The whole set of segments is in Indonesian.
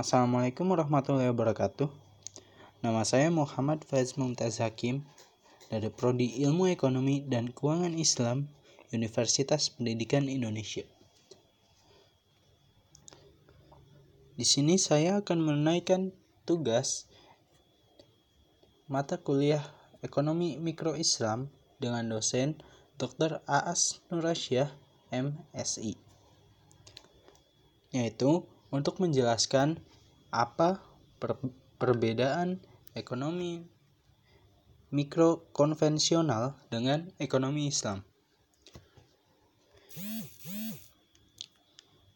Assalamualaikum warahmatullahi wabarakatuh. Nama saya Muhammad Faiz Mumtaz Hakim dari Prodi Ilmu Ekonomi dan Keuangan Islam Universitas Pendidikan Indonesia. Di sini saya akan menunaikan tugas mata kuliah Ekonomi Mikro Islam dengan dosen Dr. Aas Nurasyah, MSI. Yaitu untuk menjelaskan apa per perbedaan ekonomi mikro konvensional dengan ekonomi Islam.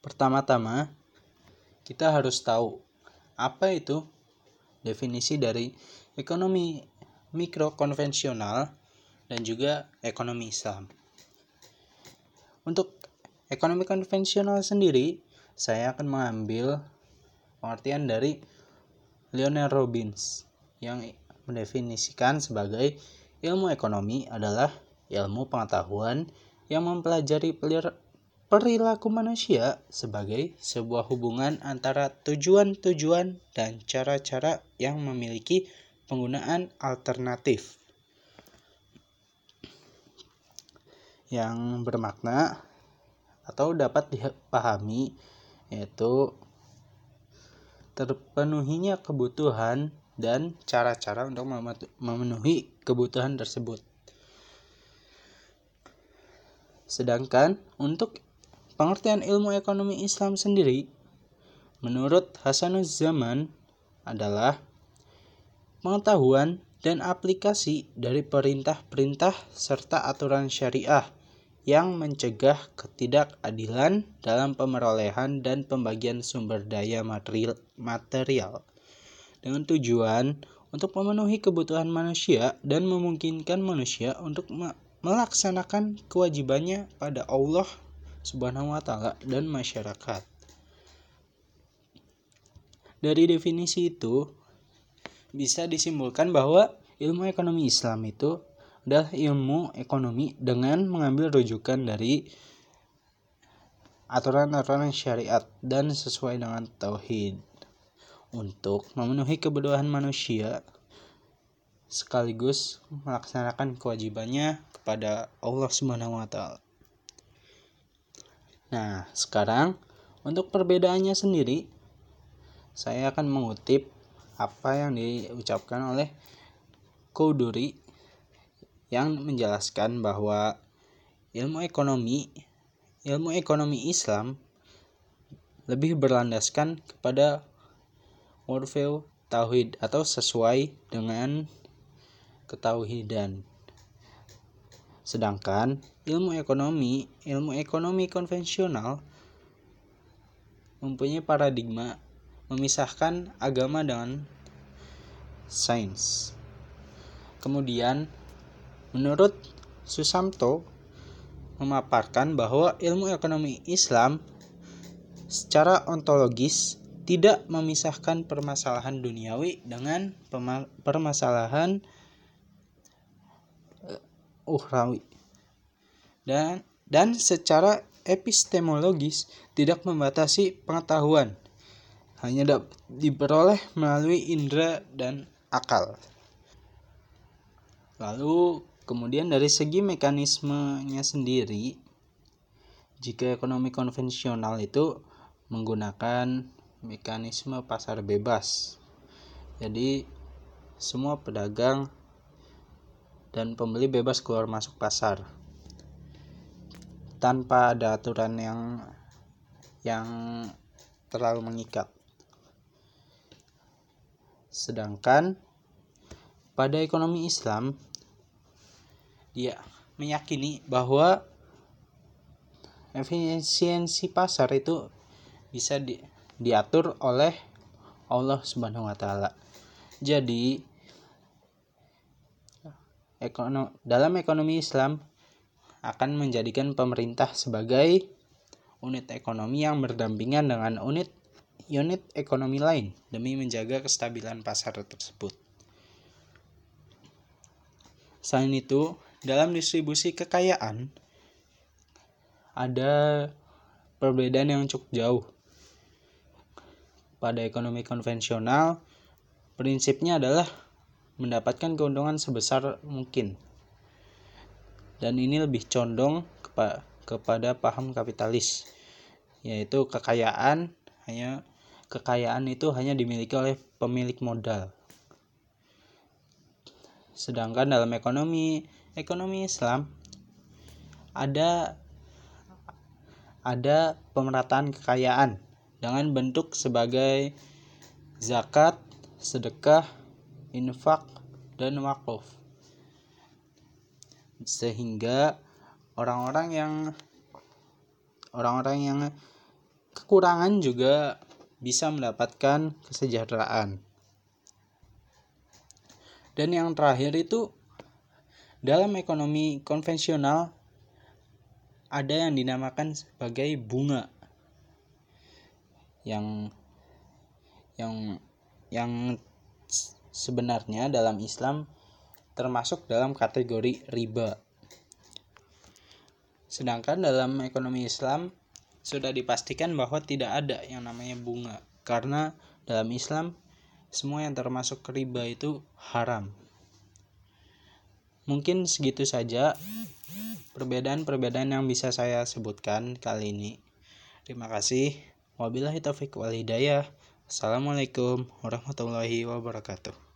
Pertama-tama, kita harus tahu apa itu definisi dari ekonomi mikro konvensional dan juga ekonomi Islam. Untuk ekonomi konvensional sendiri, saya akan mengambil pengertian dari Lionel Robbins yang mendefinisikan sebagai ilmu ekonomi adalah ilmu pengetahuan yang mempelajari perilaku manusia sebagai sebuah hubungan antara tujuan-tujuan dan cara-cara yang memiliki penggunaan alternatif. Yang bermakna atau dapat dipahami yaitu terpenuhinya kebutuhan dan cara-cara untuk memenuhi kebutuhan tersebut. Sedangkan untuk pengertian ilmu ekonomi Islam sendiri, menurut Hasanuz Zaman adalah pengetahuan dan aplikasi dari perintah-perintah serta aturan syariah yang mencegah ketidakadilan dalam pemerolehan dan pembagian sumber daya material, material dengan tujuan untuk memenuhi kebutuhan manusia dan memungkinkan manusia untuk melaksanakan kewajibannya pada Allah Subhanahu wa taala dan masyarakat. Dari definisi itu bisa disimpulkan bahwa ilmu ekonomi Islam itu adalah ilmu ekonomi dengan mengambil rujukan dari aturan-aturan syariat dan sesuai dengan tauhid untuk memenuhi kebutuhan manusia sekaligus melaksanakan kewajibannya kepada Allah Subhanahu wa taala. Nah, sekarang untuk perbedaannya sendiri saya akan mengutip apa yang diucapkan oleh Kouduri yang menjelaskan bahwa ilmu ekonomi ilmu ekonomi Islam lebih berlandaskan kepada worldview tauhid atau sesuai dengan ketauhidan. Sedangkan ilmu ekonomi, ilmu ekonomi konvensional mempunyai paradigma memisahkan agama dengan sains. Kemudian Menurut Susamto memaparkan bahwa ilmu ekonomi Islam secara ontologis tidak memisahkan permasalahan duniawi dengan permasalahan uh, uhrawi dan dan secara epistemologis tidak membatasi pengetahuan hanya dapat diperoleh melalui indera dan akal. Lalu Kemudian dari segi mekanismenya sendiri, jika ekonomi konvensional itu menggunakan mekanisme pasar bebas. Jadi semua pedagang dan pembeli bebas keluar masuk pasar tanpa ada aturan yang yang terlalu mengikat. Sedangkan pada ekonomi Islam dia meyakini bahwa efisiensi pasar itu bisa di, diatur oleh Allah Subhanahu wa taala. Jadi ekono, dalam ekonomi Islam akan menjadikan pemerintah sebagai unit ekonomi yang berdampingan dengan unit unit ekonomi lain demi menjaga kestabilan pasar tersebut. Selain itu, dalam distribusi kekayaan ada perbedaan yang cukup jauh. pada ekonomi konvensional prinsipnya adalah mendapatkan keuntungan sebesar mungkin dan ini lebih condong kepa kepada paham kapitalis yaitu kekayaan hanya kekayaan itu hanya dimiliki oleh pemilik modal sedangkan dalam ekonomi ekonomi Islam ada ada pemerataan kekayaan dengan bentuk sebagai zakat, sedekah, infak, dan wakaf. Sehingga orang-orang yang orang-orang yang kekurangan juga bisa mendapatkan kesejahteraan. Dan yang terakhir itu dalam ekonomi konvensional ada yang dinamakan sebagai bunga yang yang yang sebenarnya dalam Islam termasuk dalam kategori riba. Sedangkan dalam ekonomi Islam sudah dipastikan bahwa tidak ada yang namanya bunga karena dalam Islam semua yang termasuk riba itu haram. Mungkin segitu saja perbedaan-perbedaan yang bisa saya sebutkan kali ini. Terima kasih. Wabillahi taufiq wal hidayah. Assalamualaikum warahmatullahi wabarakatuh.